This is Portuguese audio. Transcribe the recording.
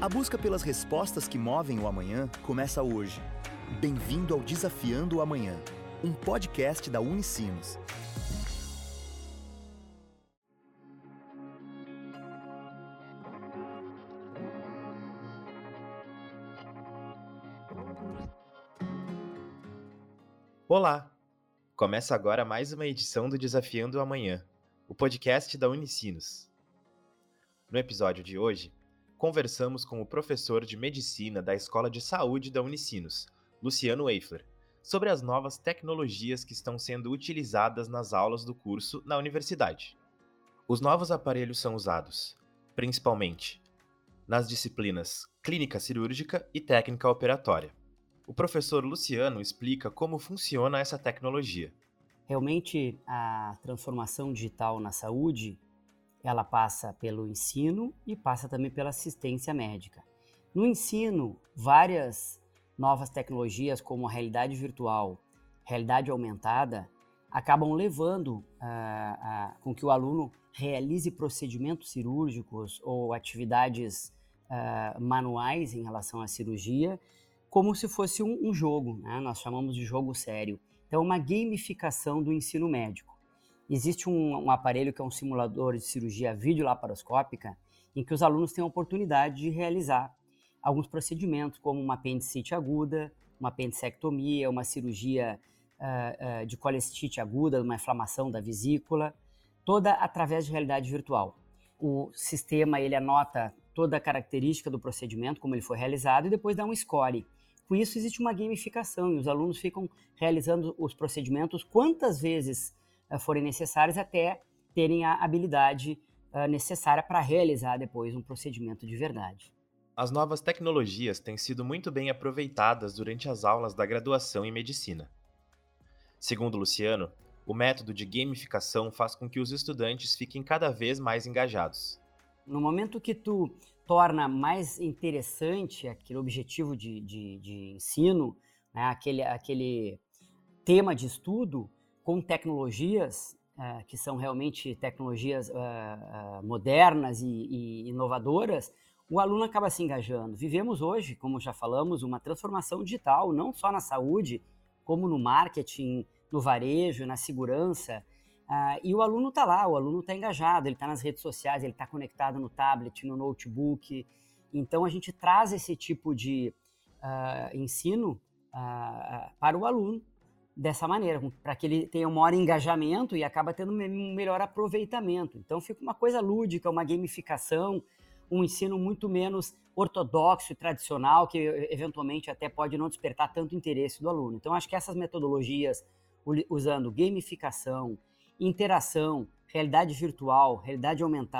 A busca pelas respostas que movem o amanhã começa hoje. Bem-vindo ao Desafiando o Amanhã, um podcast da Unicinos. Olá! Começa agora mais uma edição do Desafiando o Amanhã, o podcast da Unicinos. No episódio de hoje, conversamos com o professor de medicina da Escola de Saúde da Unicinos, Luciano Eifler, sobre as novas tecnologias que estão sendo utilizadas nas aulas do curso na universidade. Os novos aparelhos são usados, principalmente, nas disciplinas clínica cirúrgica e técnica operatória. O professor Luciano explica como funciona essa tecnologia. Realmente, a transformação digital na saúde ela passa pelo ensino e passa também pela assistência médica. No ensino, várias novas tecnologias como a realidade virtual, realidade aumentada, acabam levando uh, uh, com que o aluno realize procedimentos cirúrgicos ou atividades uh, manuais em relação à cirurgia, como se fosse um, um jogo, né? nós chamamos de jogo sério. Então, uma gamificação do ensino médico. Existe um, um, aparelho que é um simulador de cirurgia videolaparoscópica, em que os alunos têm a oportunidade de realizar alguns procedimentos, como uma apendicite aguda, uma apendicectomia, uma cirurgia uh, uh, de colecistite aguda, uma inflamação da vesícula, toda através de realidade virtual. O sistema ele anota toda a característica do procedimento, como ele foi realizado, e depois dá um score. Com isso, existe uma gamificação e os alunos ficam realizando os procedimentos quantas vezes forem necessárias até terem a habilidade uh, necessária para realizar depois um procedimento de verdade. As novas tecnologias têm sido muito bem aproveitadas durante as aulas da graduação em medicina. Segundo Luciano, o método de gamificação faz com que os estudantes fiquem cada vez mais engajados. No momento que tu torna mais interessante aquele objetivo de, de, de ensino, né, aquele, aquele tema de estudo, com tecnologias uh, que são realmente tecnologias uh, uh, modernas e, e, inovadoras, o aluno acaba se engajando. Vivemos hoje, como já falamos, uma transformação digital, não só na saúde, como no marketing, no varejo, na segurança. e o aluno está lá, o aluno está engajado, ele está nas redes sociais, ele está conectado no tablet, no notebook. Então a gente traz esse tipo de ensino para o aluno dessa maneira, para que ele tenha um maior engajamento e acaba tendo um melhor aproveitamento. Então fica uma coisa lúdica, uma gamificação, um ensino muito menos ortodoxo e tradicional, que eventualmente até pode não despertar tanto interesse do aluno. Então acho que essas metodologias, usando gamificação, interação, realidade virtual, realidade aumentada,